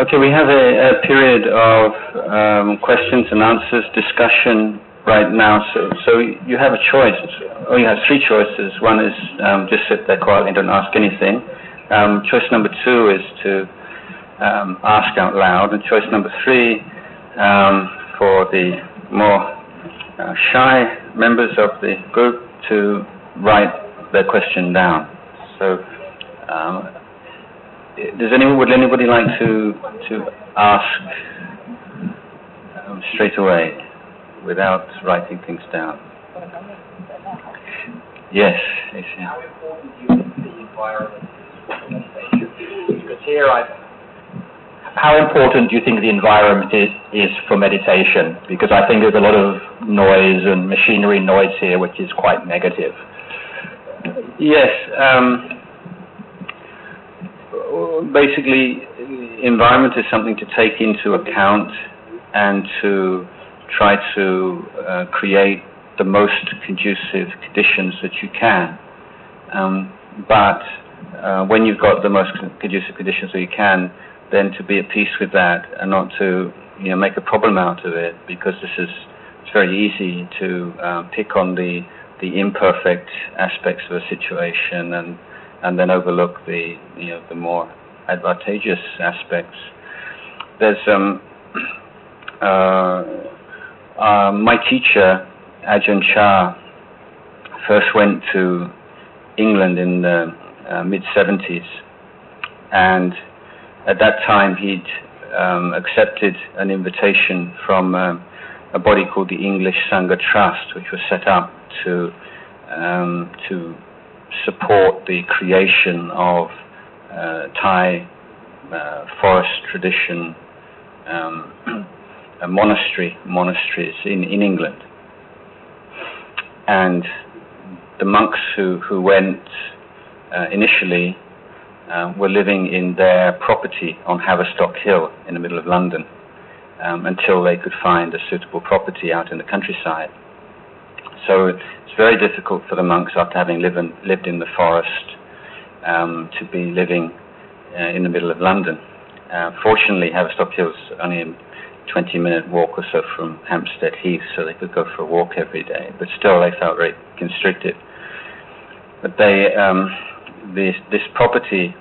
Okay, we have a, a period of um, questions and answers, discussion right now. So, so you have a choice. Oh, you have three choices. One is um, just sit there quietly and don't ask anything. Um, choice number two is to um, ask out loud, and choice number three um, for the more uh, shy members of the group to write their question down. So, um, does anyone would anybody like to to ask um, straight away without writing things down? Yes, yes, yeah. How important do you think the environment is Because here I how important do you think the environment is, is for meditation? Because I think there's a lot of noise and machinery noise here, which is quite negative. Yes. Um, basically, environment is something to take into account and to try to uh, create the most conducive conditions that you can. Um, but uh, when you've got the most conducive conditions that you can, then to be at peace with that and not to you know make a problem out of it because this is it's very easy to uh, pick on the the imperfect aspects of a situation and and then overlook the you know the more advantageous aspects. There's um, uh, uh, my teacher Ajahn Chah first went to England in the uh, mid 70s, and at that time he'd um, accepted an invitation from um, a body called the English Sangha Trust, which was set up to um, to support the creation of uh, Thai uh, forest tradition um, monastery monasteries in, in England. And the monks who, who went uh, initially uh, were living in their property on Haverstock Hill in the middle of London um, until they could find a suitable property out in the countryside. So it's very difficult for the monks after having in, lived in the forest um, to be living uh, in the middle of London. Uh, fortunately, Haverstock Hill is only a 20 minute walk or so from Hampstead Heath, so they could go for a walk every day, but still they felt very constricted. But they, um, this, this property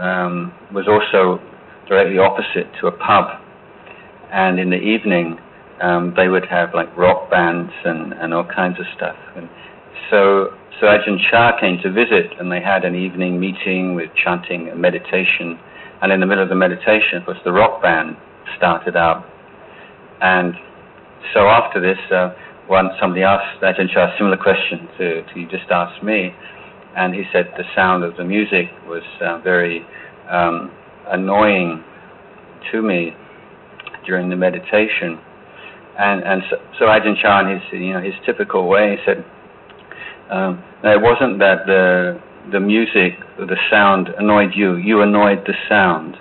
um, was also directly opposite to a pub, and in the evening um, they would have like rock bands and, and all kinds of stuff. And so, so Ajahn Chah came to visit, and they had an evening meeting with chanting and meditation. And in the middle of the meditation, of course, the rock band started up. And so after this, uh, one somebody asked Ajahn Chah a similar question to, to you just asked me, and he said the sound of the music was uh, very um, annoying to me during the meditation. And, and so, so Ajahn Chah, in his, you know, his typical way, said, um, it wasn't that the, the music, the sound annoyed you, you annoyed the sound.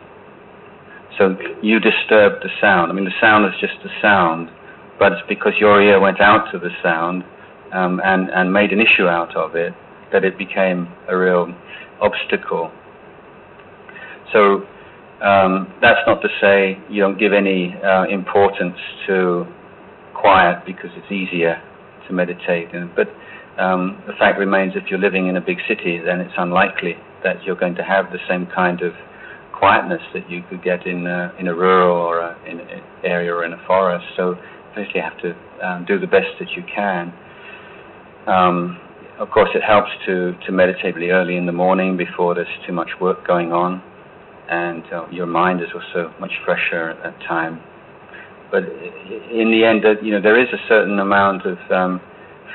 So you disturbed the sound. I mean, the sound is just the sound, but it's because your ear went out to the sound um, and, and made an issue out of it that it became a real obstacle. So um, that's not to say you don't give any uh, importance to quiet because it's easier to meditate. And, but um, the fact remains, if you're living in a big city, then it's unlikely that you're going to have the same kind of quietness that you could get in a, in a rural or a, in an area or in a forest. So basically, you have to um, do the best that you can. Um, of course, it helps to, to meditate really early in the morning before there's too much work going on, and uh, your mind is also much fresher at that time. But in the end, you know, there is a certain amount of um,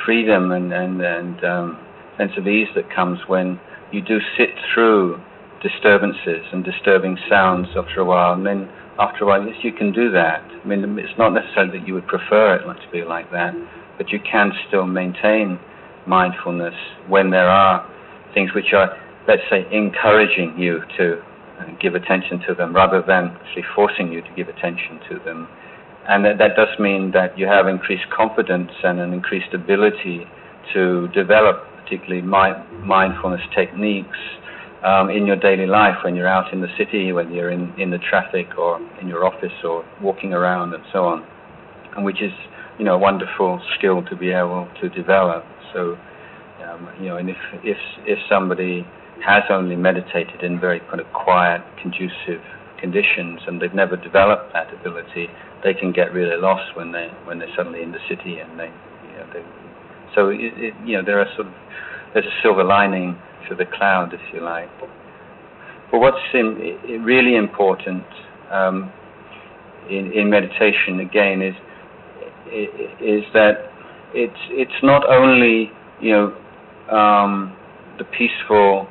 freedom and and, and um, sense of ease that comes when you do sit through disturbances and disturbing sounds after a while, and then after a while, yes, you can do that. I mean, it's not necessarily that you would prefer it to be like that, but you can still maintain mindfulness when there are things which are, let's say, encouraging you to uh, give attention to them rather than actually forcing you to give attention to them. And that, that does mean that you have increased confidence and an increased ability to develop particularly mindfulness techniques um, in your daily life when you're out in the city, when you're in, in the traffic or in your office or walking around and so on, and which is you know a wonderful skill to be able to develop. So um, you know, and if if if somebody has only meditated in very kind of quiet, conducive conditions and they've never developed that ability, they can get really lost when they when they're suddenly in the city and they, you know, they so it, it, you know there are sort of there's a silver lining to the cloud, if you like. But what's in, really important um, in, in meditation again is is that it's it's not only you know um, the peaceful,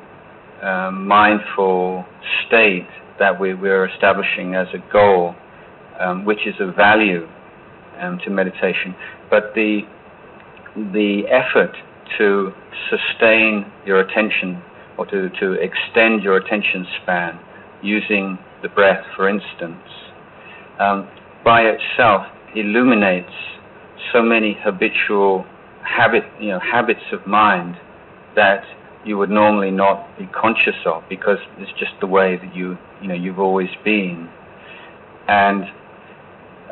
um, mindful state that we, we're establishing as a goal, um, which is a value um, to meditation, but the the effort to sustain your attention or to, to extend your attention span using the breath, for instance, um, by itself illuminates so many habitual habit, you know, habits of mind that you would normally not be conscious of because it's just the way that you, you know, you've always been. And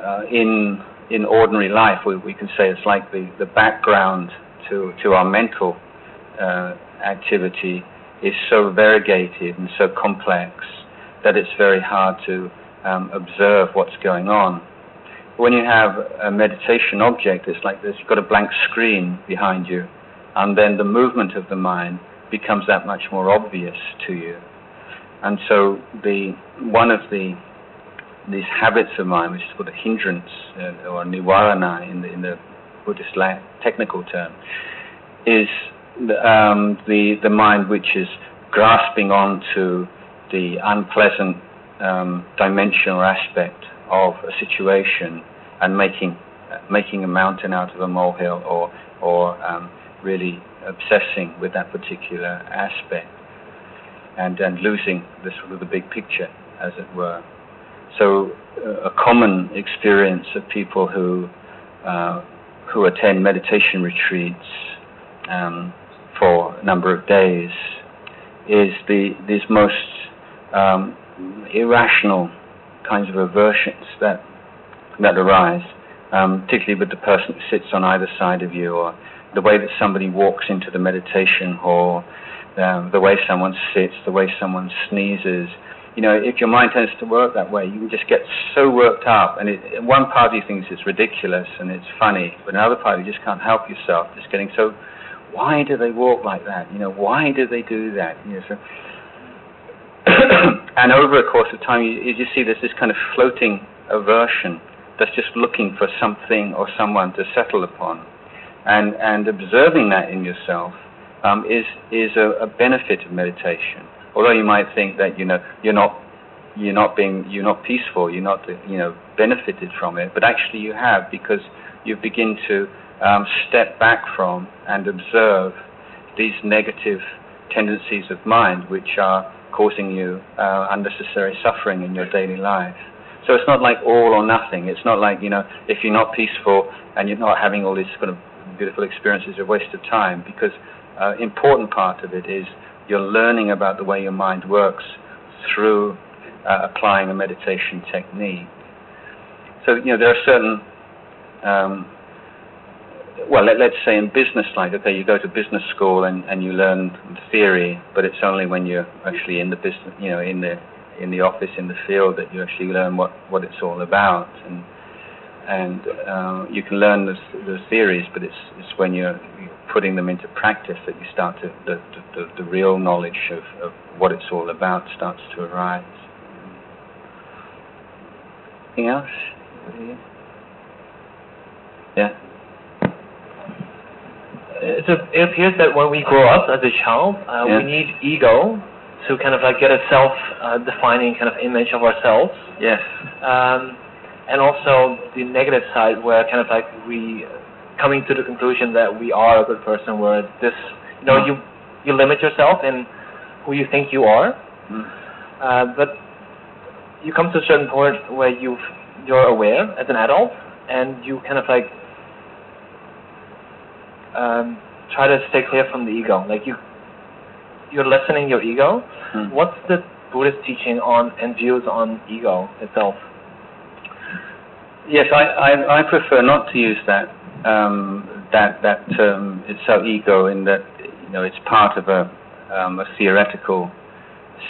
uh, in in ordinary life, we, we can say it's like the, the background to, to our mental uh, activity is so variegated and so complex that it's very hard to um, observe what's going on. When you have a meditation object, it's like this, you've got a blank screen behind you, and then the movement of the mind becomes that much more obvious to you. And so the one of the these habits of mind, which is called a hindrance uh, or nivarana in the, in the Buddhist technical term, is the, um, the, the mind which is grasping onto the unpleasant um, dimensional aspect of a situation and making making a mountain out of a molehill or or um, really obsessing with that particular aspect and and losing the sort of the big picture as it were. So uh, a common experience of people who uh, who attend meditation retreats um, for a number of days is the these most um, irrational kinds of aversions that that arise, um, particularly with the person who sits on either side of you, or the way that somebody walks into the meditation hall, um, the way someone sits, the way someone sneezes, you know, if your mind tends to work that way, you just get so worked up. And it, one part of you thinks it's ridiculous and it's funny, but another part you just can't help yourself. Just getting so, why do they walk like that? You know, why do they do that? You know, so and over a course of time, you, you just see there's this kind of floating aversion that's just looking for something or someone to settle upon, and and observing that in yourself um, is is a, a benefit of meditation although you might think that you know you're not you're not being you're not peaceful, you're not you know benefited from it, but actually you have because you begin to um, step back from and observe these negative tendencies of mind which are causing you uh, unnecessary suffering in your daily life. So it's not like all or nothing. It's not like you know if you're not peaceful and you're not having all these kind of beautiful experiences, a waste of time because uh, important part of it is you're learning about the way your mind works through uh, applying a meditation technique. So, you know, there are certain, um, well, let, us say in business, like, okay, you go to business school and, and you learn theory, but it's only when you're actually in the business, you know, in the in the office, in the field, that you actually learn what, what it's all about. And and uh, you can learn the, the theories, but it's, it's when you're putting them into practice that you start to the, the, the real knowledge of, of what it's all about starts to arise. Anything else? Yeah. So it appears that when we grow up as a child, uh, yeah. we need ego to kind of like get a self-defining uh, kind of image of ourselves. Yes. Um, and also the negative side where kind of like we coming to the conclusion that we are a good person where this you know you you limit yourself in who you think you are mm. uh, but you come to a certain point where you you're aware as an adult and you kind of like um, try to stay clear from the ego like you you're lessening your ego Hmm. What's the Buddhist teaching on and views on ego itself? Yes, I, I, I prefer not to use that um, that that term itself, ego, in that you know it's part of a, um, a theoretical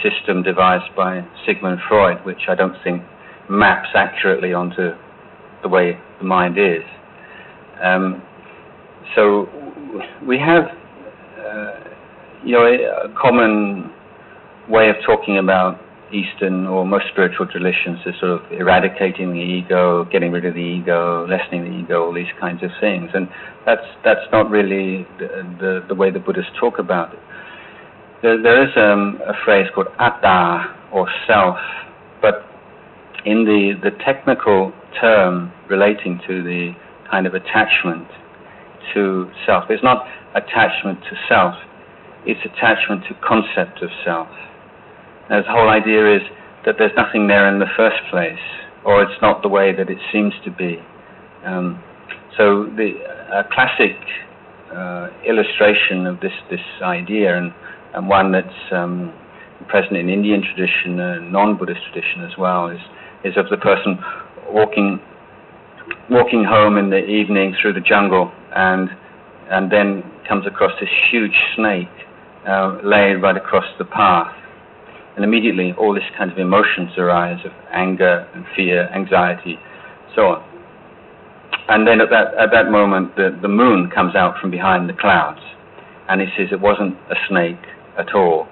system devised by Sigmund Freud, which I don't think maps accurately onto the way the mind is. Um, so we have, uh, you know, a common way of talking about Eastern or most spiritual traditions is sort of eradicating the ego, getting rid of the ego, lessening the ego, all these kinds of things. And that's that's not really the the, the way the Buddhists talk about it. There, there is um, a phrase called atta or self, but in the the technical term relating to the kind of attachment to self, it's not attachment to self; it's attachment to concept of self the whole idea is that there's nothing there in the first place, or it's not the way that it seems to be. Um, so the classic uh, illustration of this this idea, and, and one that's um, present in Indian tradition and non-Buddhist tradition as well, is is of the person walking walking home in the evening through the jungle, and and then comes across this huge snake uh, laid right across the path and immediately all this kind of emotions arise of anger and fear, anxiety, so on. And then at that, at that moment, the, the moon comes out from behind the clouds, and he says it wasn't a snake at all.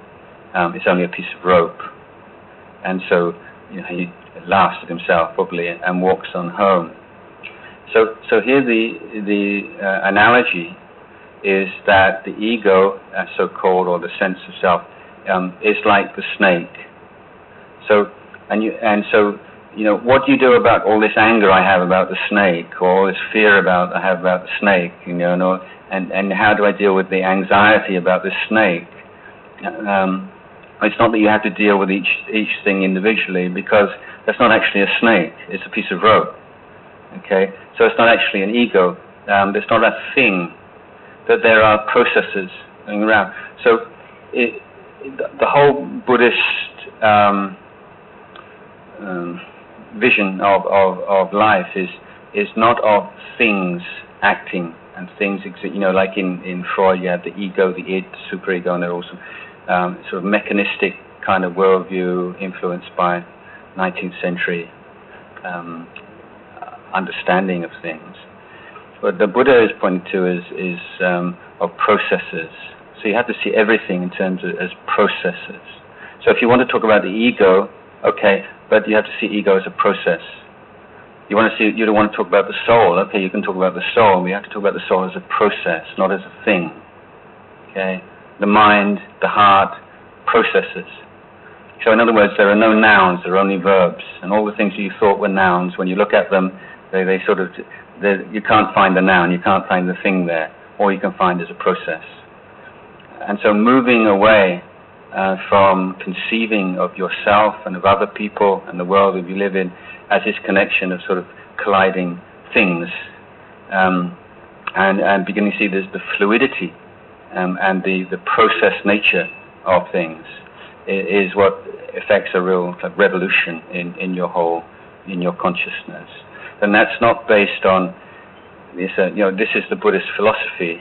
Um, it's only a piece of rope. And so you know, he laughs at himself probably and walks on home. So, so here the the uh, analogy is that the ego, uh, so called, or the sense of self, um, like the snake. So, and you, and so, you know, what do you do about all this anger I have about the snake, or all this fear about I have about the snake, you know, and and how do I deal with the anxiety about the snake? Um, it's not that you have to deal with each each thing individually because that's not actually a snake; it's a piece of rope. Okay, so it's not actually an ego. Um, it's not a thing. That there are processes going around. So it, the whole Buddhist um, um, vision of, of, of life is is not of things acting and things exist. You know, like in, in Freud, you have the ego, the id, the superego, and they're also um, sort of mechanistic kind of worldview influenced by 19th century um, understanding of things. What the Buddha is pointing to is, is um, of processes so you have to see everything in terms of as processes. So if you want to talk about the ego, okay, but you have to see ego as a process. You want to see you don't want to talk about the soul, okay, you can talk about the soul, but you have to talk about the soul as a process, not as a thing. Okay? The mind, the heart, processes. So in other words, there are no nouns, there are only verbs. And all the things you thought were nouns, when you look at them, they, they sort of, you can't find the noun, you can't find the thing there. All you can find is a process. And so moving away uh, from conceiving of yourself and of other people and the world that you live in as this connection of sort of colliding things um, and, and beginning to see there's the fluidity um, and the, the process nature of things is, what affects a real revolution in, in your whole in your consciousness. And that's not based on this, uh, you know, this is the Buddhist philosophy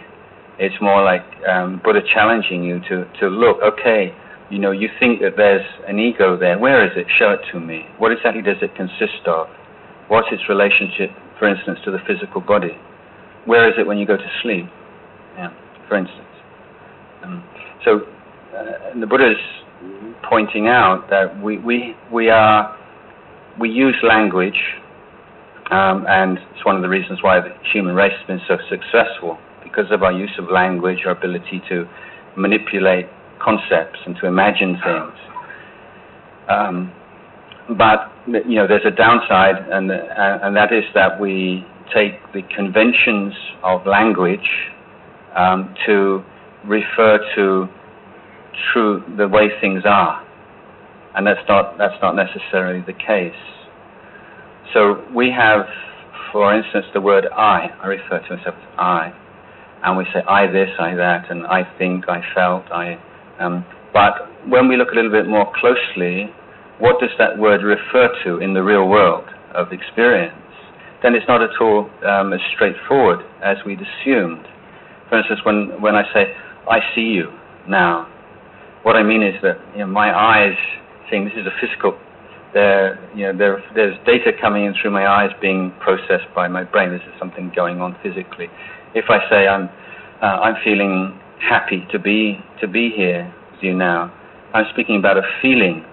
it's more like um, Buddha challenging you to, to look, okay, you know, you think that there's an ego there. Where is it? Show it to me. What exactly does it consist of? What's its relationship, for instance, to the physical body? Where is it when you go to sleep? Yeah, for instance. Um, so uh, the Buddha is pointing out that we, we, we are we use language, um, and it's one of the reasons why the human race has been so successful because of our use of language, our ability to manipulate concepts and to imagine things. Um, but you know, there's a downside, and and that is that we take the conventions of language um, to refer to true the way things are, and that's not that's not necessarily the case. So we have, for instance, the word I. I refer to myself as I and we say I this, I that, and I think, I felt, I. Um, but when we look a little bit more closely, what does that word refer to in the real world of experience? Then it's not at all um, as straightforward as we'd assumed. For instance, when, when I say, I see you now, what I mean is that you know, my eyes seeing this is a physical there, you know, there, there's data coming in through my eyes being processed by my brain. This is something going on physically. If I say I'm, uh, I'm feeling happy to be to be here with you now, I'm speaking about a feeling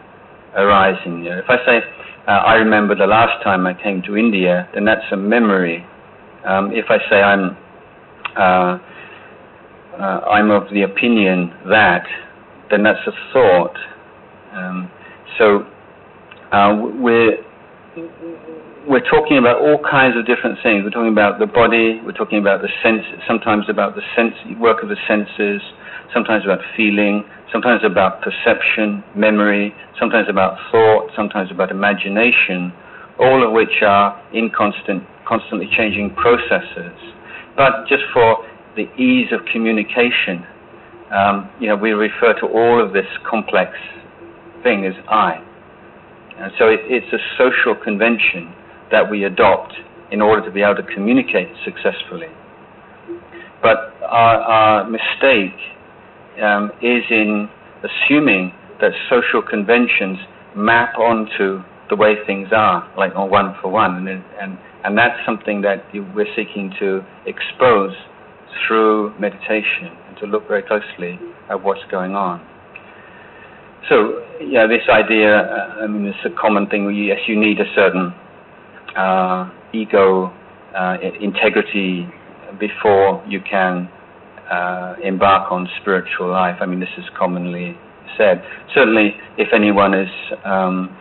arising. You know, if I say uh, I remember the last time I came to India, then that's a memory. Um, if I say I'm uh, uh I'm of the opinion that, then that's a thought. Um, so uh, we're we're talking about all kinds of different things. We're talking about the body. We're talking about the sense. Sometimes about the sense work of the senses. Sometimes about feeling. Sometimes about perception, memory. Sometimes about thought. Sometimes about imagination. All of which are in constant, constantly changing processes. But just for the ease of communication, um, you know, we refer to all of this complex thing as I. And so it, it's a social convention that we adopt in order to be able to communicate successfully. But our, our mistake um, is in assuming that social conventions map onto the way things are, like on one for one, and, and, and that's something that we're seeking to expose through meditation and to look very closely at what's going on. So, yeah, this idea, uh, I mean, it's a common thing. Yes, you need a certain uh, ego uh, integrity before you can uh, embark on spiritual life. I mean, this is commonly said. Certainly, if anyone is um,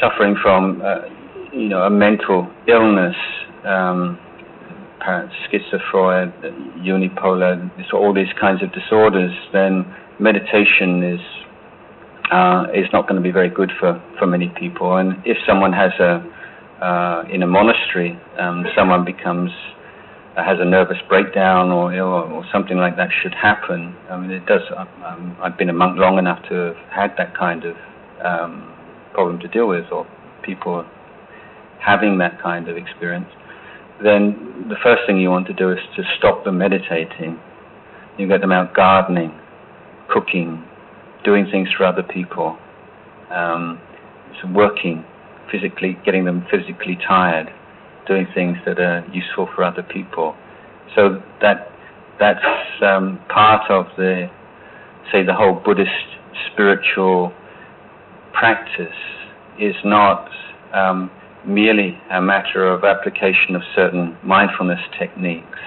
suffering from, uh, you know, a mental illness, um, schizophrenia, unipolar, all these kinds of disorders, then meditation is uh, is not going to be very good for, for many people. And if someone has a uh, in a monastery, um, someone becomes uh, has a nervous breakdown or ill or something like that should happen. I mean, it does. Um, I've been a monk long enough to have had that kind of um, problem to deal with, or people having that kind of experience. Then the first thing you want to do is to stop them meditating. You get them out gardening, cooking, doing things for other people, um, working physically, getting them physically tired, doing things that are useful for other people. So that that's um, part of the, say, the whole Buddhist spiritual practice is not um, merely a matter of application of certain mindfulness techniques.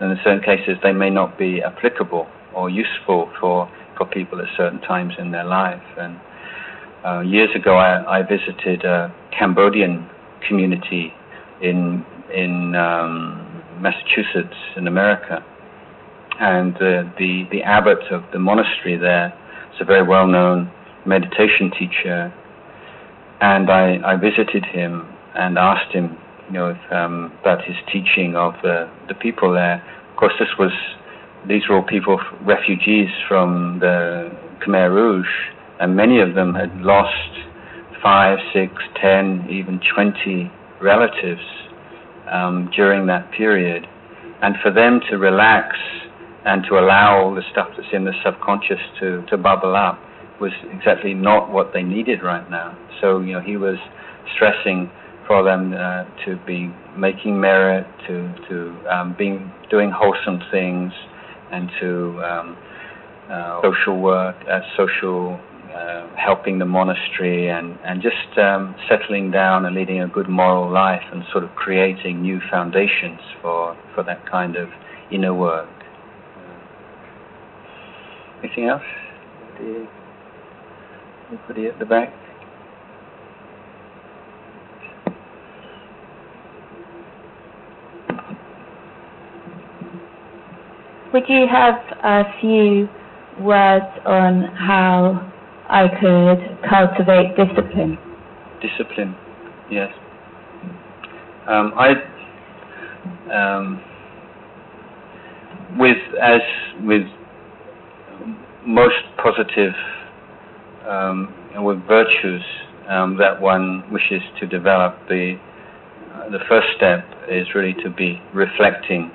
And in certain cases, they may not be applicable or useful for for people at certain times in their life. And uh, years ago, I, I, visited a Cambodian community in in um, Massachusetts in America, and uh, the the abbot of the monastery there is a very well-known meditation teacher, and I, I visited him and asked him, you know, if, um, about his teaching of the the people there. Of course, this was these were all people, refugees from the Khmer Rouge, and many of them had lost five, six, ten, even 20 relatives um, during that period. And for them to relax and to allow all the stuff that's in the subconscious to, to bubble up was exactly not what they needed right now. So, you know, he was stressing for them uh, to be making merit, to, to um, being, doing wholesome things, and to um, uh, social work, uh, social uh, helping the monastery, and and just um, settling down and leading a good moral life, and sort of creating new foundations for for that kind of inner work. Anything else? Anybody at the back? Would you have a few words on how I could cultivate discipline? Discipline, yes. Um, I, um, with as with most positive um, with virtues um, that one wishes to develop, the uh, the first step is really to be reflecting,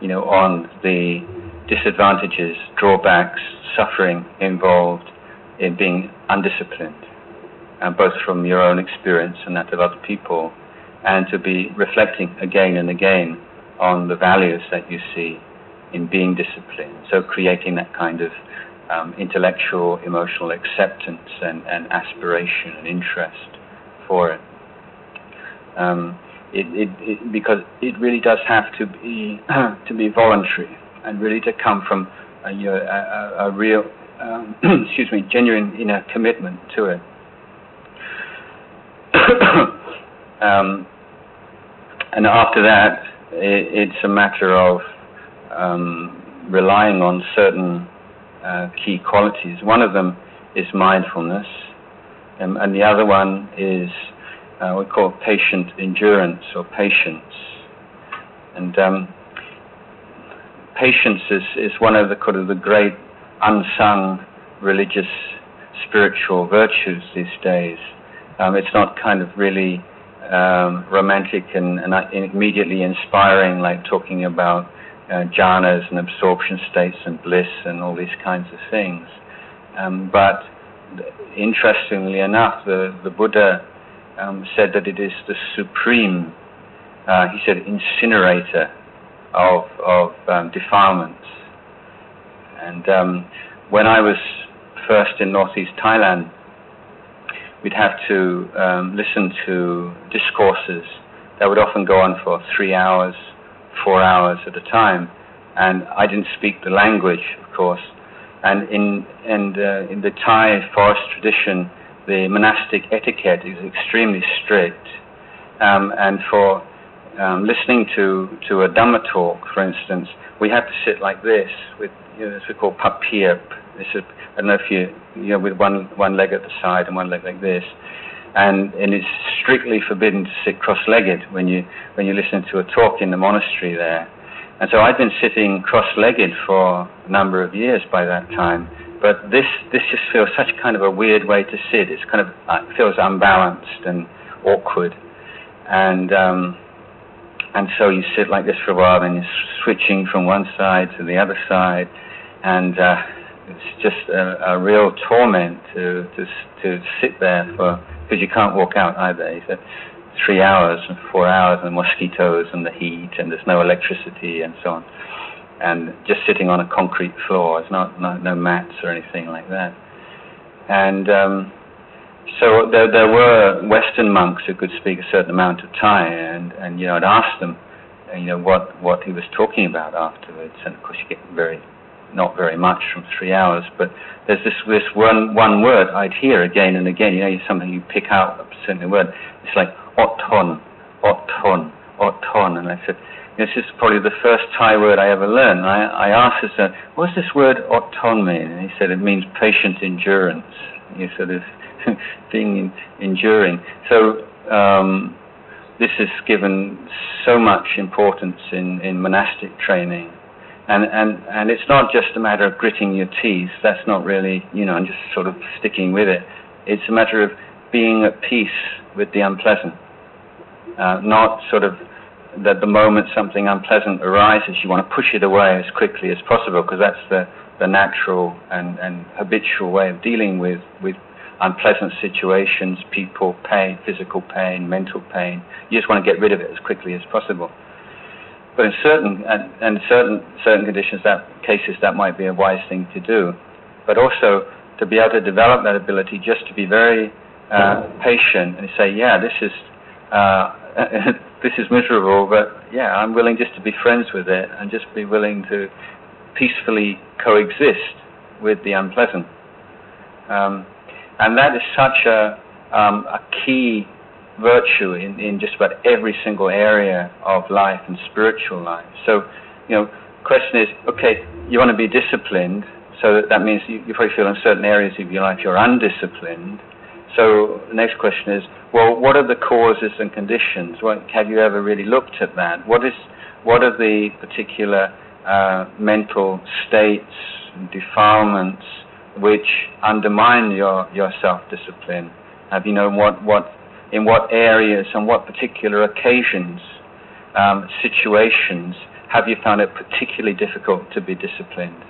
you know, on the disadvantages, drawbacks, suffering involved in being undisciplined, and both from your own experience and that of other people, and to be reflecting again and again on the values that you see in being disciplined. So creating that kind of um, intellectual, emotional acceptance and, and, aspiration and interest for it. Um, it, it, it. Because it really does have to be to be voluntary and really to come from a, a, a real, um, excuse me, genuine you know, commitment to it. Um, and after that, it, it's a matter of um, relying on certain uh, key qualities. One of them is mindfulness, um, and the other one is uh, we call patient endurance or patience. And um, patience is, is one of the kind of the great unsung religious spiritual virtues these days. Um, it's not kind of really um, romantic and, and, immediately inspiring, like talking about uh, jhanas and absorption states and bliss and all these kinds of things. Um, but interestingly enough, the, the Buddha um, said that it is the supreme, uh, he said, incinerator of, of um, defilements. And um, when I was first in northeast Thailand, we'd have to um, listen to discourses that would often go on for three hours, four hours at a time. And I didn't speak the language, of course. And in, and, uh, in the Thai forest tradition, the monastic etiquette is extremely strict. Um, and for um, listening to, to a Dhamma talk, for instance, we have to sit like this with you know, this we call papir. This is, I don't know if you, you know, with one, one leg at the side and one leg like this. And, and it's strictly forbidden to sit cross-legged when you, when you listen to a talk in the monastery there. And so I'd been sitting cross-legged for a number of years by that time. But this, this just feels such kind of a weird way to sit. It's kind of, uh, it feels unbalanced and awkward. And, um, and so you sit like this for a while, and you're switching from one side to the other side, and uh, it's just a, a, real torment to, to to sit there for because you can't walk out either. Said three hours and four hours, and mosquitoes and the heat, and there's no electricity and so on, and just sitting on a concrete floor. It's not, not no mats or anything like that, and um, so there, there were Western monks who could speak a certain amount of Thai, and, and you know, I'd ask them, you know, what, what he was talking about afterwards, and of course you get very, not very much from three hours, but there's this, this one, one word I'd hear again and again, you know, something you pick out a certain word, it's like oton, oton, oton, and I said, this is probably the first Thai word I ever learned. I, I asked him, what does this word oton mean? And he said, it means patient endurance. He said, being enduring. So um, this is given so much importance in, in monastic training. And, and, and it's not just a matter of gritting your teeth. That's not really, you know, and just sort of sticking with it. It's a matter of being at peace with the unpleasant. Uh, not sort of that the moment something unpleasant arises, you want to push it away as quickly as possible because that's the, the natural and, and habitual way of dealing with, with unpleasant situations, people, pain, physical pain, mental pain. You just want to get rid of it as quickly as possible. But in certain and, and certain certain conditions, that cases, that might be a wise thing to do. But also to be able to develop that ability, just to be very uh, patient and say, yeah, this is uh, this is miserable, but yeah, I'm willing just to be friends with it and just be willing to peacefully coexist with the unpleasant. Um, and that is such a, um, a key virtue in, in just about every single area of life and spiritual life. So, you know, question is, okay, you want to be disciplined, so that, that means you, you probably feel in certain areas of your life you're undisciplined. So the next question is, well, what are the causes and conditions? What, have you ever really looked at that? What is, what are the particular uh, mental states, defilements, which undermine your, your self-discipline? Have you known what, what, in what areas and what particular occasions, um, situations, have you found it particularly difficult to be disciplined?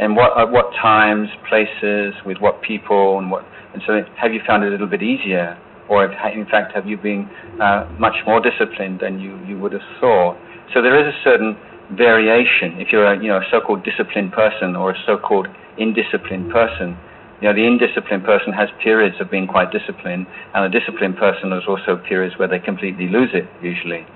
And what, at what times, places, with what people, and what, and so have you found it a little bit easier? Or in fact, have you been uh, much more disciplined than you, you would have thought? So there is a certain variation. If you're a you know a so-called disciplined person or a so-called indisciplined person, you know the indisciplined person has periods of being quite disciplined, and the disciplined person has also periods where they completely lose it usually.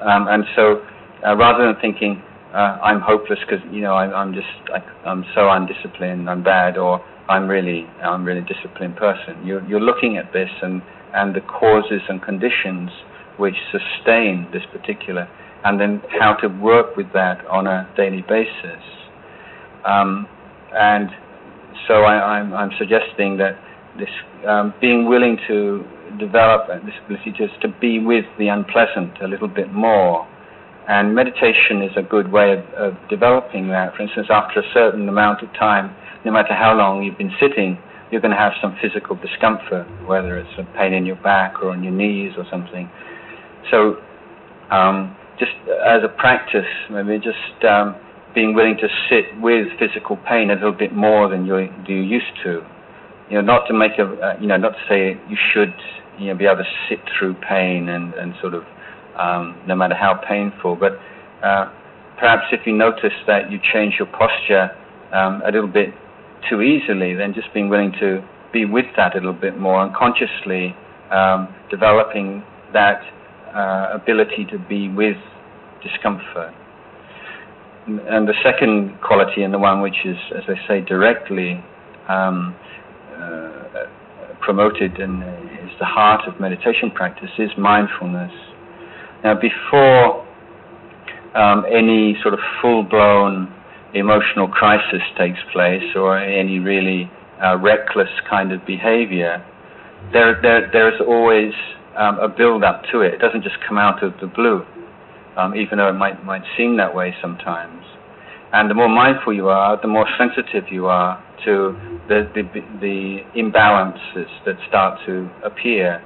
Um, and so, uh, rather than thinking uh, I'm hopeless because you know I, I'm just I, I'm so undisciplined, I'm bad, or I'm really I'm really disciplined person. You're, you're looking at this and and the causes and conditions which sustain this particular and then how to work with that on a daily basis. Um, and so I, am I'm, I'm suggesting that this um, being willing to develop this ability just to be with the unpleasant a little bit more. And meditation is a good way of, of developing that. For instance, after a certain amount of time, no matter how long you've been sitting, you're going to have some physical discomfort, whether it's a pain in your back or on your knees or something. So um, just as a practice, maybe just um, being willing to sit with physical pain a little bit more than you do used to. You know, not to make a, uh, you know, not to say you should, you know, be able to sit through pain and, and sort of, um, no matter how painful, but uh, perhaps if you notice that you change your posture um, a little bit too easily, then just being willing to be with that a little bit more and consciously um, developing that uh, ability to be with discomfort. And the second quality, and the one which is, as I say, directly um, uh, promoted and is the heart of meditation practice, is mindfulness. Now, before um, any sort of full-blown emotional crisis takes place or any really uh, reckless kind of behavior, there, there, there's always um, a build up to it. It doesn't just come out of the blue um, even though it might, might seem that way sometimes. And the more mindful you are, the more sensitive you are to the, the, the imbalances that start to appear.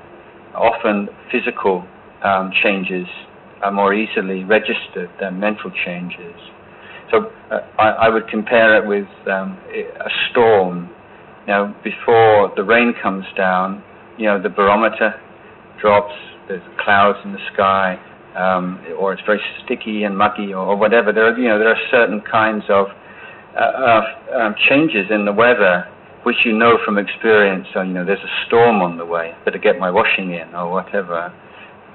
Often physical um, changes are more easily registered than mental changes. So uh, I, I, would compare it with um, a storm. Now, before the rain comes down, you know, the barometer drops, there's clouds in the sky, um, or it's very sticky and mucky or, or, whatever. There are, you know, there are certain kinds of uh, uh, um, changes in the weather which you know from experience. So, you know, there's a storm on the way, better get my washing in or whatever.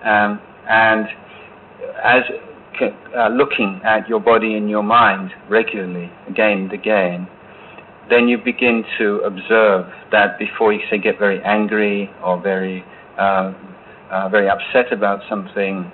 Um, and as uh, looking at your body and your mind regularly, again and again, then you begin to observe that before you say get very angry or very uh, uh, very upset about something,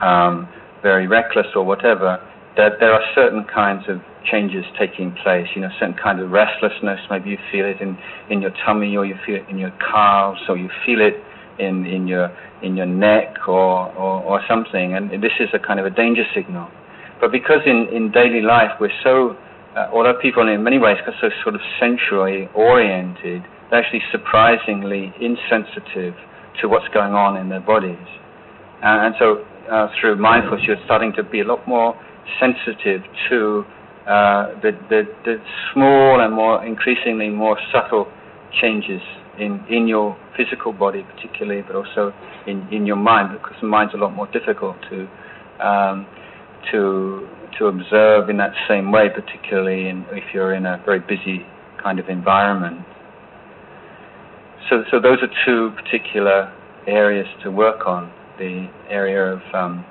um, very reckless or whatever, that there are certain kinds of changes taking place, you know, certain kind of restlessness, maybe you feel it in, in your tummy or you feel it in your calves or you feel it in, in your in your neck or, or, or something, and this is a kind of a danger signal. But because in, in daily life we're so, uh, although people in many ways are so sort of sensually oriented, they're actually surprisingly insensitive to what's going on in their bodies. Uh, and so uh, through mindfulness, you're starting to be a lot more sensitive to uh, the, the, the small and more increasingly more subtle changes in, in your physical body, particularly, but also in, in your mind, because the mind's a lot more difficult to um, to to observe in that same way, particularly in, if you're in a very busy kind of environment. So, so those are two particular areas to work on the area of um,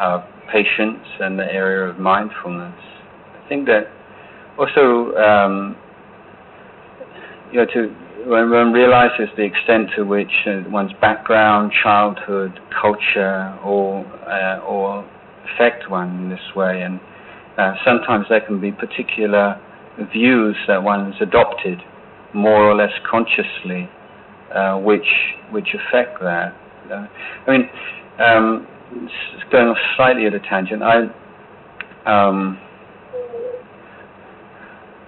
uh, patience and the area of mindfulness. I think that also, um, you know, to when one realizes the extent to which uh, one's background, childhood, culture, all uh, affect one in this way, and uh, sometimes there can be particular views that one's adopted more or less consciously, uh, which which affect that. Uh, I mean, um, going slightly at a tangent, I, um,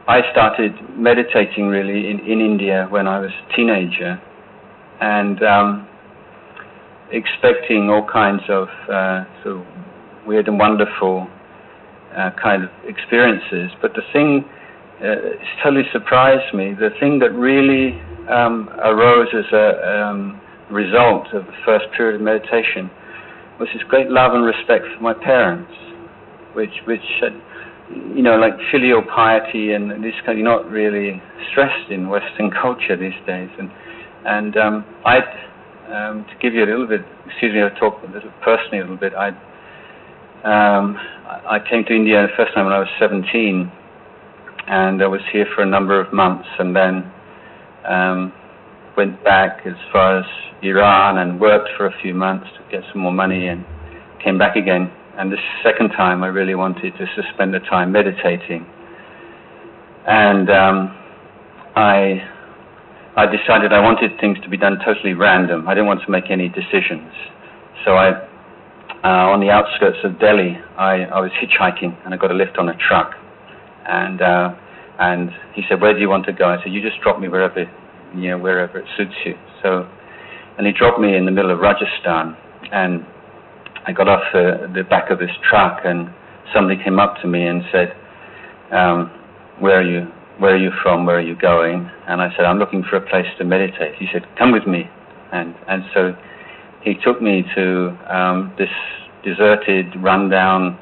I started meditating really in, in India when I was a teenager, and um, expecting all kinds of uh, sort of weird and wonderful uh, kind of experiences. But the thing uh, totally surprised me. The thing that really um, arose as a um, result of the first period of meditation was this great love and respect for my parents, which which had, you know like filial piety and this kind. Of you're not really stressed in Western culture these days, and and um, I um, to give you a little bit, excuse me, I'll talk a little personally a little bit. I um, I came to India the first time when I was 17, and I was here for a number of months, and then um, went back as far as Iran and worked for a few months to get some more money, and came back again. And the second time, I really wanted to spend the time meditating, and um, I I decided I wanted things to be done totally random. I didn't want to make any decisions. So I, uh, on the outskirts of Delhi, I, I was hitchhiking and I got a lift on a truck. And uh, and he said, "Where do you want to go?" I said, "You just drop me wherever, you know, wherever it suits you." So, and he dropped me in the middle of Rajasthan, and I got off uh, the back of this truck, and somebody came up to me and said, um, "Where are you? where are you from? Where are you going? And I said, I'm looking for a place to meditate. He said, come with me. And, and so he took me to um, this deserted, rundown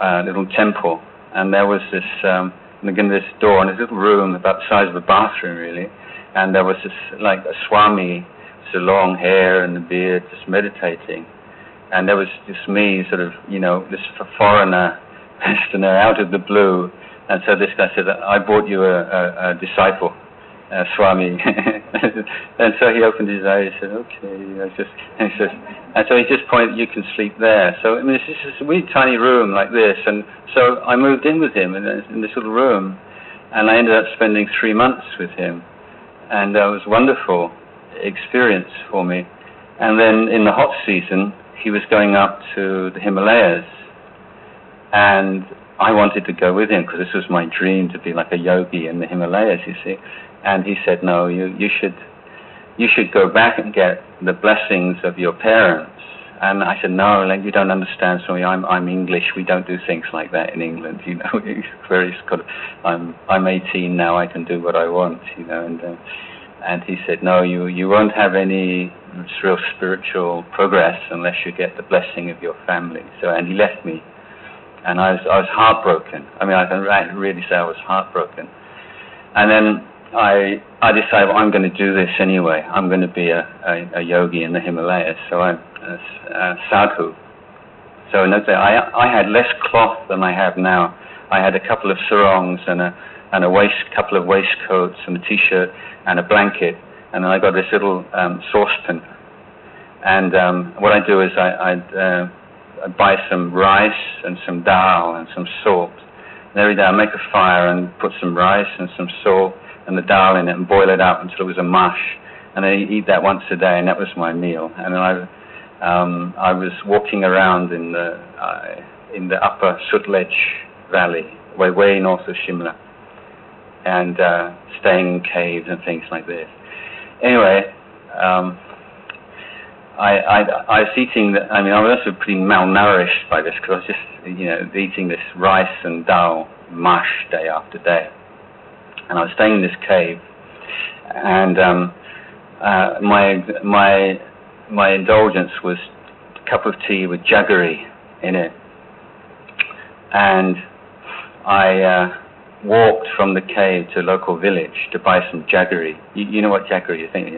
uh, little temple. And there was this, um, again, this door and this little room about the size of a bathroom, really. And there was this, like a swami, with long hair and a beard, just meditating. And there was just me, sort of, you know, this foreigner, Westerner, out of the blue, and so this guy said, I brought you a, a, a disciple, uh, Swami. and so he opened his eyes and said, okay, know, just, and he says, and so he just pointed, you can sleep there. So, I mean, it's just a wee tiny room like this. And so I moved in with him in, in this little room. And I ended up spending three months with him. And uh, it was a wonderful experience for me. And then in the hot season, he was going up to the Himalayas. And I wanted to go with him because this was my dream to be like a yogi in the Himalayas, you see. And he said, no, you, you should you should go back and get the blessings of your parents. And I said, no, like, you don't understand, Sorry, I'm, I'm English. We don't do things like that in England, you know. Very kind of, I'm, I'm 18 now. I can do what I want, you know. And, uh, and he said, no, you, you won't have any real spiritual progress unless you get the blessing of your family. So, and he left me and I was, I was heartbroken. I mean, I can really say I was heartbroken. And then I, I decided well, I'm going to do this anyway. I'm going to be a, a, a yogi in the Himalayas. So I'm a, a sadhu. So in days, I, I had less cloth than I have now. I had a couple of sarongs and a, and a waist, couple of waistcoats and a t-shirt and a blanket. And then I got this little um, saucepan. And um, what I do is I, I'd uh, I'd buy some rice and some dal and some salt. And every day I make a fire and put some rice and some salt and the dal in it and boil it up until it was a mush. And I eat that once a day, and that was my meal. And then I, um, I was walking around in the uh, in the upper Sutlej Valley, way way north of Shimla, and uh, staying in caves and things like this. Anyway, um, I, I, I was eating, the, I mean, I was also pretty malnourished by this because I was just, you know, eating this rice and dal mush day after day. And I was staying in this cave, and um, uh, my my my indulgence was a cup of tea with jaggery in it, and I uh, walked from the cave to a local village to buy some jaggery. You, you know what jaggery you're think?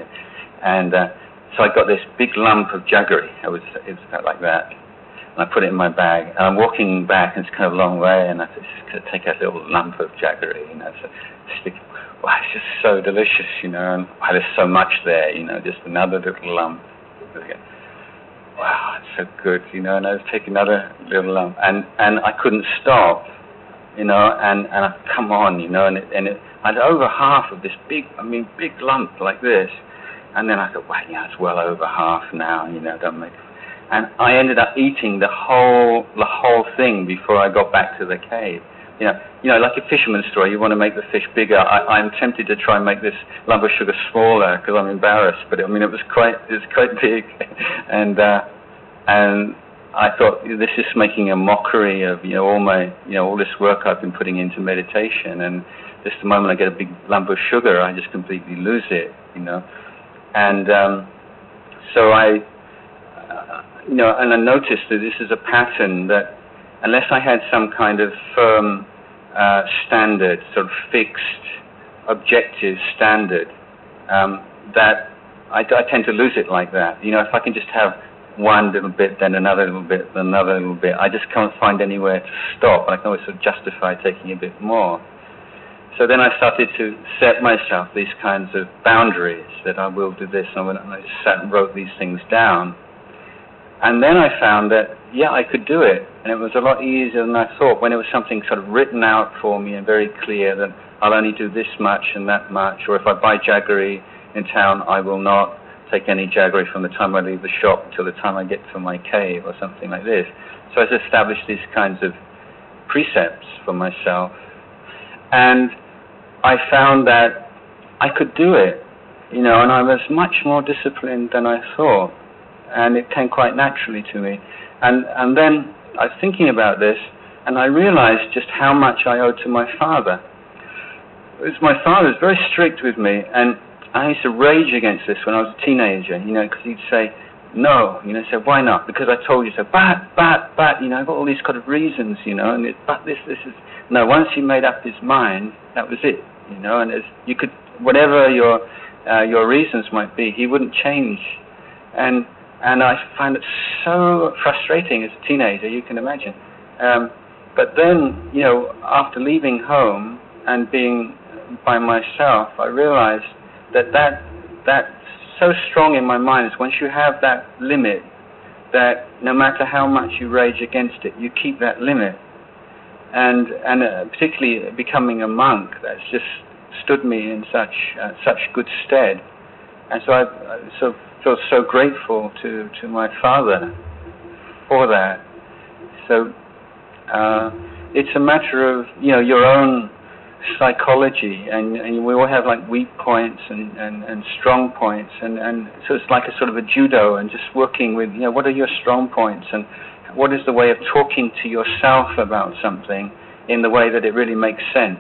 And uh, so I got this big lump of jaggery. It was, it was about like that. And I put it in my bag. And I'm walking back, and it's kind of a long way, and I just take a little lump of jaggery, you know, so stick. Wow, it's just so delicious, you know, and wow, there's so much there, you know, just another little lump. Wow, it's so good, you know, and I was taking another little lump, and and I couldn't stop, you know, and and I come on, you know, and it, and it, I had over half of this big, I mean, big lump like this, and then I thought, well, yeah, it's well over half now, you know, don't make. And I ended up eating the whole the whole thing before I got back to the cave. You know, you know, like a fisherman's story. You want to make the fish bigger. I, I'm tempted to try and make this lump of sugar smaller because I'm embarrassed. But I mean, it was quite, it was quite big, and uh, and I thought this is making a mockery of you know all my you know all this work I've been putting into meditation, and just the moment I get a big lump of sugar, I just completely lose it, you know, and um, so I, you know, and I noticed that this is a pattern that unless I had some kind of firm uh, standard, sort of fixed, objective standard, um, that I, I tend to lose it like that. You know, if I can just have one little bit, then another little bit, then another little bit. I just can't find anywhere to stop. I can always sort of justify taking a bit more. So then I started to set myself these kinds of boundaries that I will do this, and I sat and wrote these things down. And then I found that, yeah, I could do it. And it was a lot easier than I thought when it was something sort of written out for me and very clear that I'll only do this much and that much, or if I buy Jaggery in town, I will not take any Jaggery from the time I leave the shop until the time I get to my cave or something like this. So I've established these kinds of precepts for myself. And I found that I could do it, you know, and I was much more disciplined than I thought. And it came quite naturally to me. And, and then I was thinking about this, and I realized just how much I owed to my father. It was my father was very strict with me, and I used to rage against this when I was a teenager, you know, because he'd say, no, you know, say, why not? Because I told you so. But, but, but, you know, I've got all these kind of reasons, you know, and it, but this, this is, no, once he made up his mind, that was it, you know, and you could, whatever your, uh, your reasons might be, he wouldn't change. And, and I find it so frustrating as a teenager, you can imagine. Um, but then, you know, after leaving home and being by myself, I realized that that that's so strong in my mind is once you have that limit, that no matter how much you rage against it, you keep that limit. And and uh, particularly becoming a monk, that's just stood me in such uh, such good stead. And so I, I so feel so grateful to to my father for that. So uh, it's a matter of you know your own psychology, and, and we all have like weak points and, and, and strong points, and, and so it's like a sort of a judo, and just working with, you know, what are your strong points, and what is the way of talking to yourself about something in the way that it really makes sense,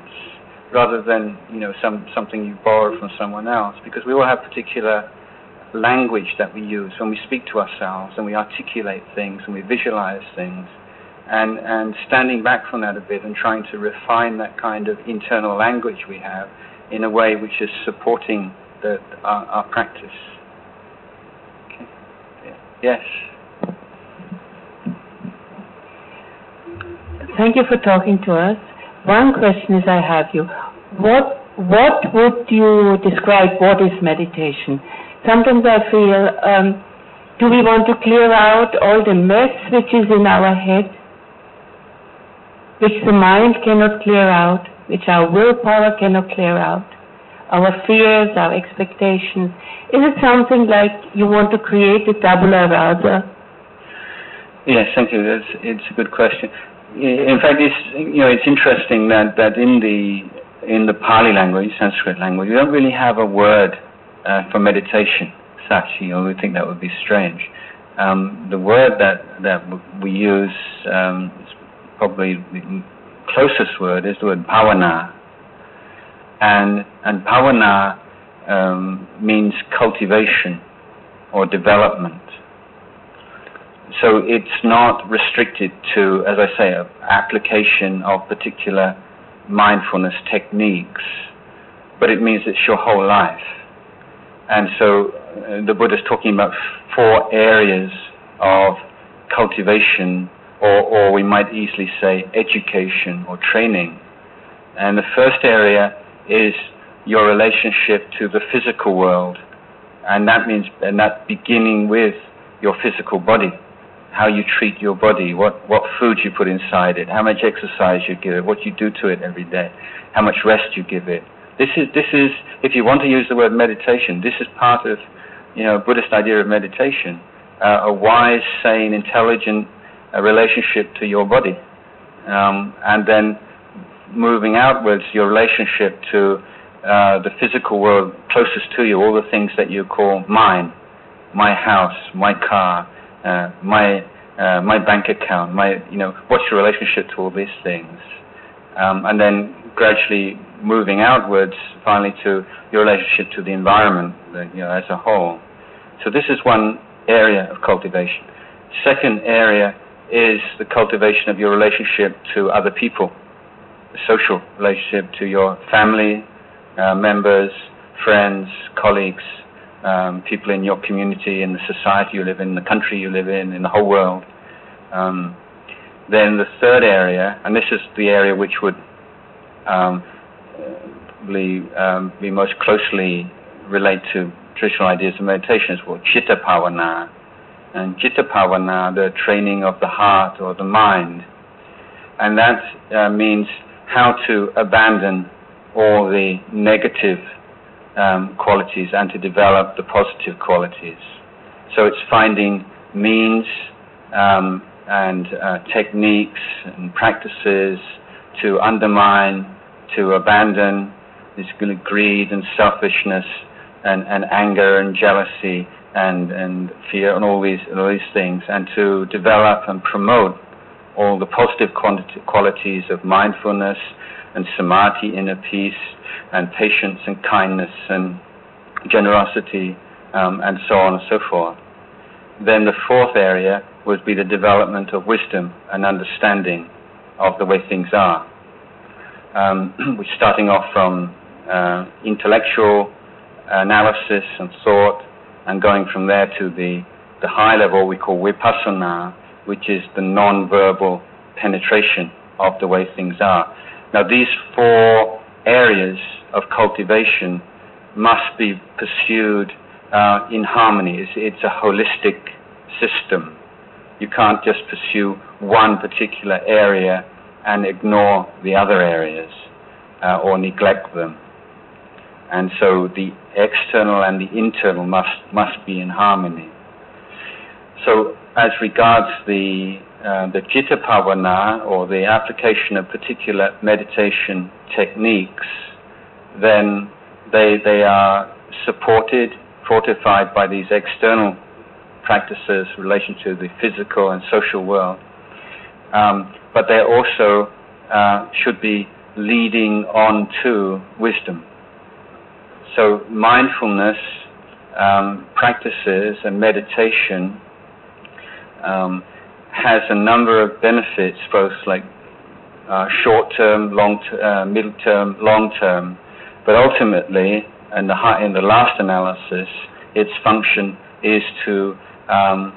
rather than, you know, some something you borrow from someone else, because we all have particular language that we use when we speak to ourselves, and we articulate things, and we visualize things and, and standing back from that a bit and trying to refine that kind of internal language we have in a way which is supporting the, our, our practice. Okay. Yes. Thank you for talking to us. One question is I have you. What what would you describe what is meditation? Sometimes I feel um, do we want to clear out all the mess which is in our head which the mind cannot clear out, which our willpower cannot clear out, our fears, our expectations? Is it something like you want to create a tabula rasa? Yes, thank you. That's, it's a good question. In fact, it's you know it's interesting that, that in the in the Pali language, Sanskrit language, we don't really have a word uh, for meditation. Such, you we think that would be strange. Um, the word that that we use um, probably the closest word is the word bhavana. And, and bhavana um, means cultivation or development. So it's not restricted to, as I say, application of particular mindfulness techniques, but it means it's your whole life. And so uh, the Buddha is talking about four areas of cultivation or, or we might easily say education or training. And the first area is your relationship to the physical world, and that means and that beginning with your physical body, how you treat your body, what what food you put inside it, how much exercise you give it, what you do to it every day, how much rest you give it. This is this is if you want to use the word meditation, this is part of you know Buddhist idea of meditation, uh, a wise, sane, intelligent a relationship to your body. Um, and then moving outwards, your relationship to uh, the physical world closest to you, all the things that you call mine, my house, my car, uh, my uh, my bank account, my you know, what's your relationship to all these things, um, and then gradually moving outwards, finally to your relationship to the environment, you know, as a whole. So this is one area of cultivation. Second area is the cultivation of your relationship to other people, the social relationship to your family uh, members, friends, colleagues, um, people in your community, in the society you live in, the country you live in, in the whole world. Um, then the third area, and this is the area which would um, be, um, be most closely relate to traditional ideas of meditation, is what Chitta Bhavana. And Chitta Bhavana, the training of the heart or the mind. And that uh, means how to abandon all the negative um, qualities and to develop the positive qualities. So it's finding means um, and uh, techniques and practices to undermine, to abandon this greed and selfishness and, and anger and jealousy and, and fear and all these, all these things, and to develop and promote all the positive qualities of mindfulness and samadhi, inner peace, and patience and kindness and generosity, um, and so on and so forth. Then the fourth area would be the development of wisdom and understanding of the way things are. Um, we're starting off from uh, intellectual analysis and thought, and going from there to the, the high level we call vipassana, which is the non-verbal penetration of the way things are. Now, these four areas of cultivation must be pursued uh, in harmony. It's, it's, a holistic system. You can't just pursue one particular area and ignore the other areas uh, or neglect them. And so the external and the internal must, must be in harmony. So, as regards the uh, the Chitta Bhavana or the application of particular meditation techniques, then they, they are supported, fortified by these external practices in relation to the physical and social world. Um, but they also uh, should be leading on to wisdom. So mindfulness um, practices and meditation um, has a number of benefits, both like uh, short term, long uh, middle term, long term, but ultimately, in the high, in the last analysis, its function is to um,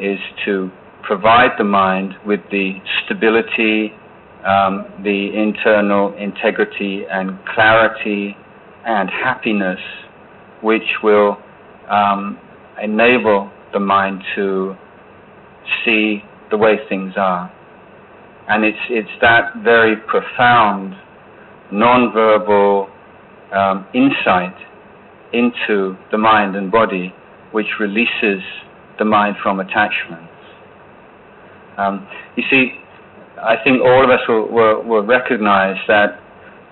is to provide the mind with the stability, um, the internal integrity and clarity and happiness, which will um, enable the mind to see the way things are. And it's, it's that very profound, non-verbal um, insight into the mind and body which releases the mind from attachments. Um, you see, I think all of us will, will, will recognize that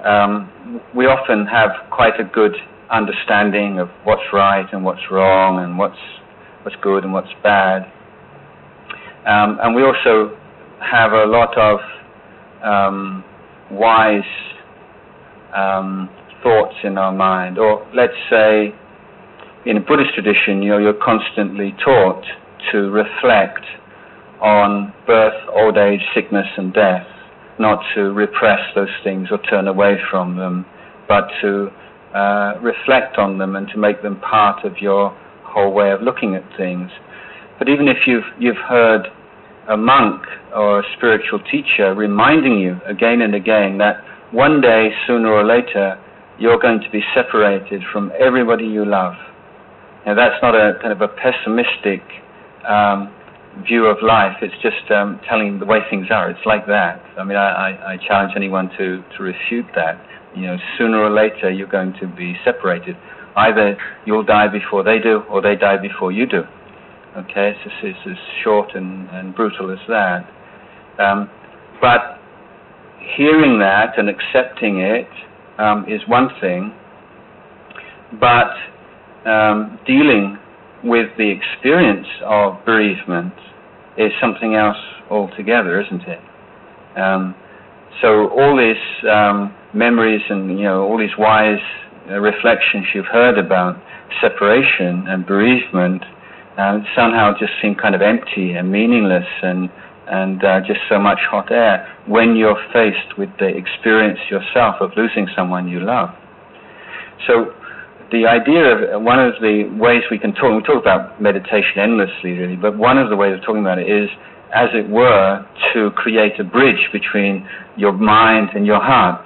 um, we often have quite a good understanding of what's right and what's wrong and what's, what's good and what's bad. Um, and we also have a lot of um, wise um, thoughts in our mind. Or let's say, in a Buddhist tradition, you know, you're constantly taught to reflect on birth, old age, sickness, and death, not to repress those things or turn away from them, but to uh, reflect on them and to make them part of your whole way of looking at things. But even if you've, you've heard a monk or a spiritual teacher reminding you again and again that one day, sooner or later, you're going to be separated from everybody you love. Now, that's not a kind of a pessimistic um, view of life. It's just um, telling the way things are. It's like that. I mean, I, I, I challenge anyone to, to refute that. You know, sooner or later, you're going to be separated. Either you'll die before they do, or they die before you do. Okay, it's, it's as short and, and brutal as that. Um, but hearing that and accepting it um, is one thing, but um, dealing with the experience of bereavement is something else altogether, isn't it? Um, so all these um, memories and you know all these wise uh, reflections you've heard about separation and bereavement uh, somehow just seem kind of empty and meaningless and and uh, just so much hot air when you're faced with the experience yourself of losing someone you love. So the idea of one of the ways we can talk, we talk about meditation endlessly really, but one of the ways of talking about it is, as it were, to create a bridge between your mind and your heart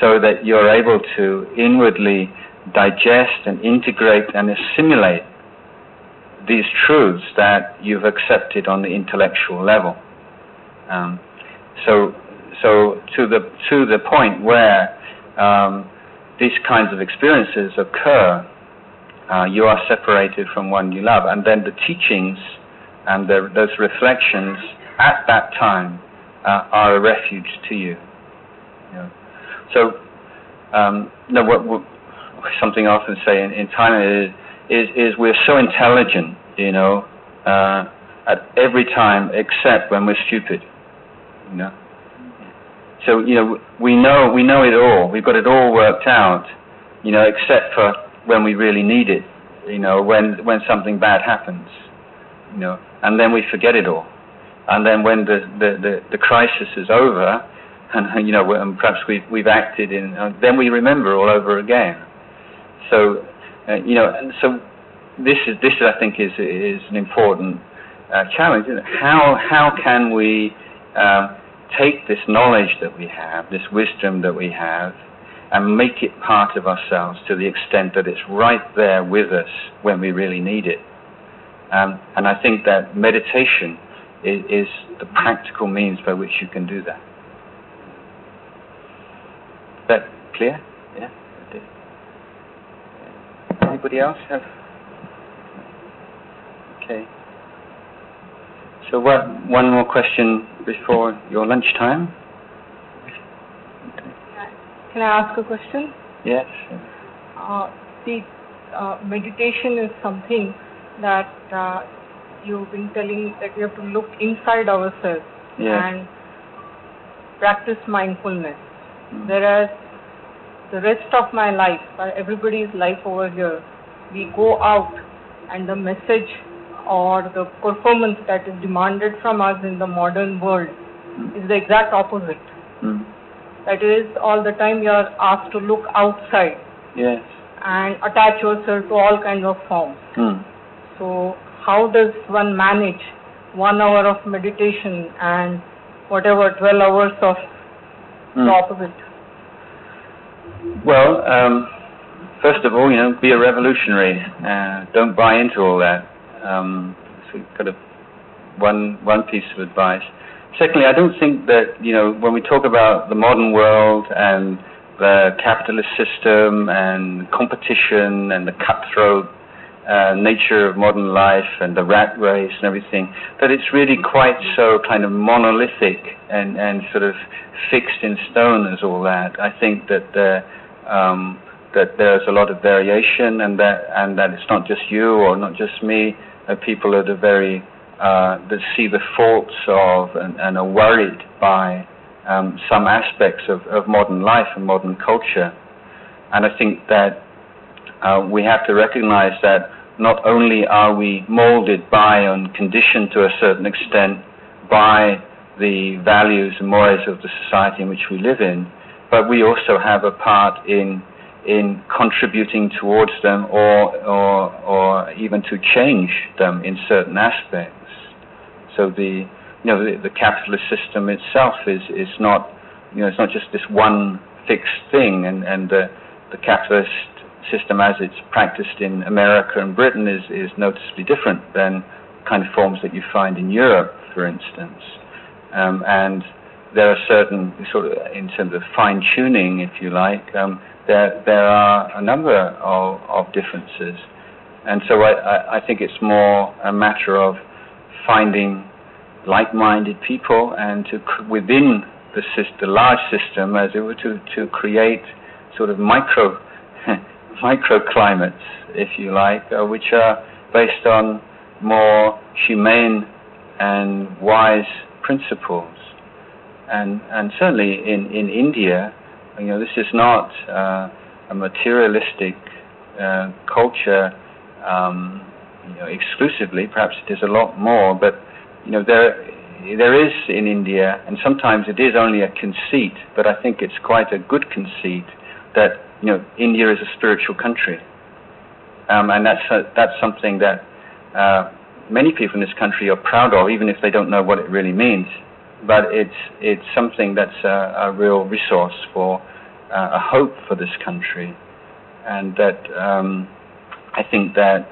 so that you're able to inwardly digest and integrate and assimilate these truths that you've accepted on the intellectual level. Um, so, so to the to the point where um, these kinds of experiences occur, uh, you are separated from one you love, and then the teachings and the, those reflections at that time uh, are a refuge to you. know. So, um, no, what, what, something I often say in, in Thailand is is, is we're so intelligent, you know, uh, at every time except when we're stupid, you know. So you know we know we know it all. We've got it all worked out, you know, except for when we really need it, you know, when when something bad happens, you know, and then we forget it all, and then when the the the, the crisis is over, and you know, and perhaps we've we've acted in, uh, then we remember all over again. So uh, you know, so this is this I think is is an important uh, challenge. How how can we um, take this knowledge that we have, this wisdom that we have, and make it part of ourselves to the extent that it's right there with us when we really need it? Um, and I think that meditation is, is the practical means by which you can do that. Is that clear? Yeah? Anybody else have? Okay. So what, one more question before your lunchtime? Can I ask a question? Yes. Uh, the uh, meditation is something that uh, you've been telling that we have to look inside ourselves yes. and practice mindfulness. Mm. Whereas the rest of my life, everybody's life over here, we go out and the message or the performance that is demanded from us in the modern world mm. is the exact opposite. Mm. That is, all the time you are asked to look outside Yes. and attach yourself to all kinds of forms. Mm. So, how does one manage one hour of meditation and whatever 12 hours of the Mm. opposite? Well, um, first of all, you know, be a revolutionary. Uh, don't buy into all that. Um, kind of one one piece of advice. Secondly, I don't think that you know when we talk about the modern world and the capitalist system and competition and the cutthroat uh, nature of modern life and the rat race and everything, that it's really quite so kind of monolithic and, and sort of fixed in stone as all that. I think that um, that there's a lot of variation and that and that it's not just you or not just me. Uh, people that are very uh, that see the faults of and, and are worried by um, some aspects of, of modern life and modern culture. And I think that uh, we have to recognize that not only are we molded by and conditioned to a certain extent by the values and mores of the society in which we live in, but we also have a part in in contributing towards them or or or even to change them in certain aspects. So the you know the, the capitalist system itself is is not you know it's not just this one fixed thing and and the the capitalist system as it's practiced in America and Britain is, is noticeably different than kind of forms that you find in Europe, for instance. Um, and there are certain sort of, in terms of fine tuning, if you like, um, there there are a number of, of differences. And so I, I, think it's more a matter of finding like-minded people and to within the, the large system, as it were, to, to create sort of micro microclimates, if you like, uh, which are based on more humane and wise principles. And, and certainly in, in India, you know, this is not uh, a materialistic uh, culture um, you know, exclusively. Perhaps it is a lot more, but you know, there there is in India, and sometimes it is only a conceit, but I think it's quite a good conceit that you know India is a spiritual country, um, and that's a, that's something that uh, many people in this country are proud of, even if they don't know what it really means. But it's it's something that's a, a real resource for uh, a hope for this country, and that um, I think that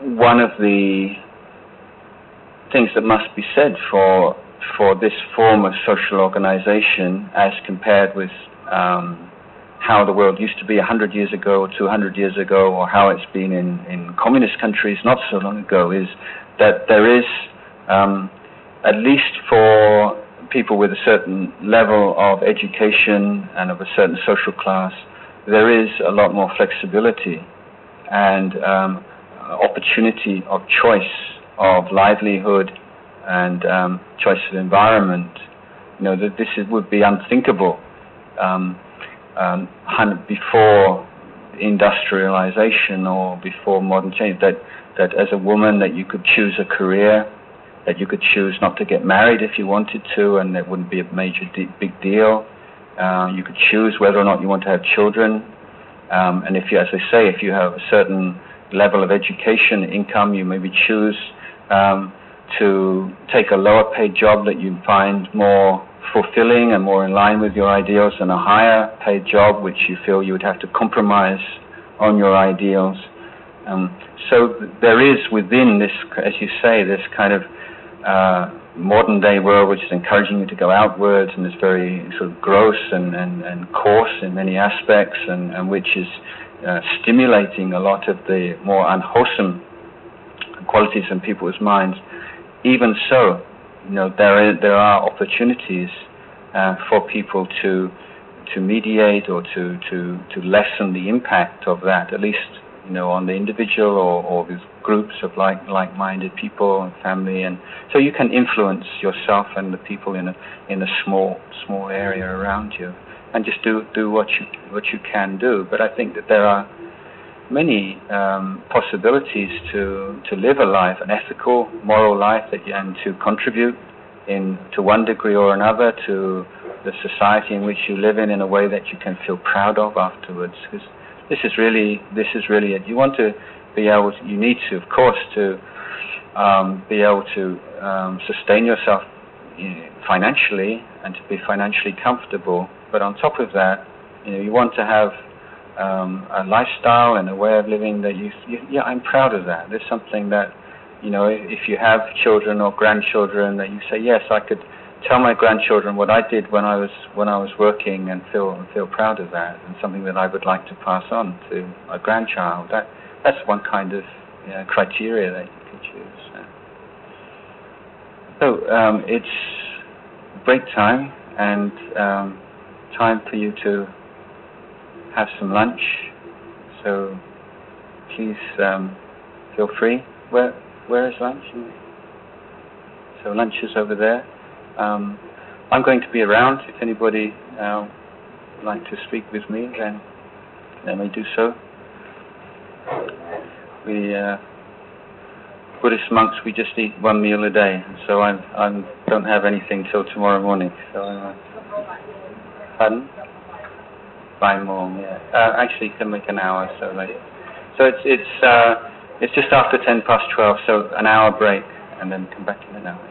one of the things that must be said for for this form of social organization as compared with um, how the world used to be 100 years ago or 200 years ago or how it's been in, in communist countries not so long ago is that there is, um, at least for people with a certain level of education and of a certain social class, there is a lot more flexibility and um, opportunity of choice of livelihood and um, choice of environment. You know that this is, would be unthinkable um, um, before industrialization or before modern change. That that as a woman that you could choose a career, that you could choose not to get married if you wanted to, and it wouldn't be a major de- big deal. Uh, you could choose whether or not you want to have children, um, and if you, as I say, if you have a certain level of education, income, you maybe choose um, to take a lower paid job that you find more fulfilling and more in line with your ideals than a higher paid job which you feel you would have to compromise on your ideals. Um, so there is within this, as you say, this kind of uh, modern day world which is encouraging you to go outwards and is very sort of gross and, and, and coarse in many aspects and, and which is uh, stimulating a lot of the more unwholesome qualities in people's minds. Even so, you know, there, is, there are opportunities uh, for people to to mediate or to, to, to lessen the impact of that, at least you know, on the individual or, or with groups of like like-minded people and family, and so you can influence yourself and the people in a in a small small area around you, and just do do what you what you can do. But I think that there are many um, possibilities to to live a life, an ethical, moral life, that and to contribute in to one degree or another to the society in which you live in in a way that you can feel proud of afterwards. Because this is really this is really it. You want to be able, to, you need to, of course, to um, be able to um, sustain yourself financially and to be financially comfortable. But on top of that, you know, you want to have um, a lifestyle and a way of living that you, you, yeah, I'm proud of that. There's something that, you know, if you have children or grandchildren that you say, yes, I could tell my grandchildren what I did when I was when I was working and feel and feel proud of that, and something that I would like to pass on to a grandchild. That that's one kind of you know, criteria that you can choose. So um, it's break time and um, time for you to have some lunch. So please um, feel free. Where where is lunch? So lunch is over there. Um, I'm going to be around. If anybody uh, would like to speak with me, then they may do so. We uh, Buddhist monks, we just eat one meal a day, so I I don't have anything till tomorrow morning. So, uh, pardon? By more, yeah. Uh, actually, can make an hour so late. So it's it's uh, it's just after ten past twelve, so an hour break, and then come back in an hour.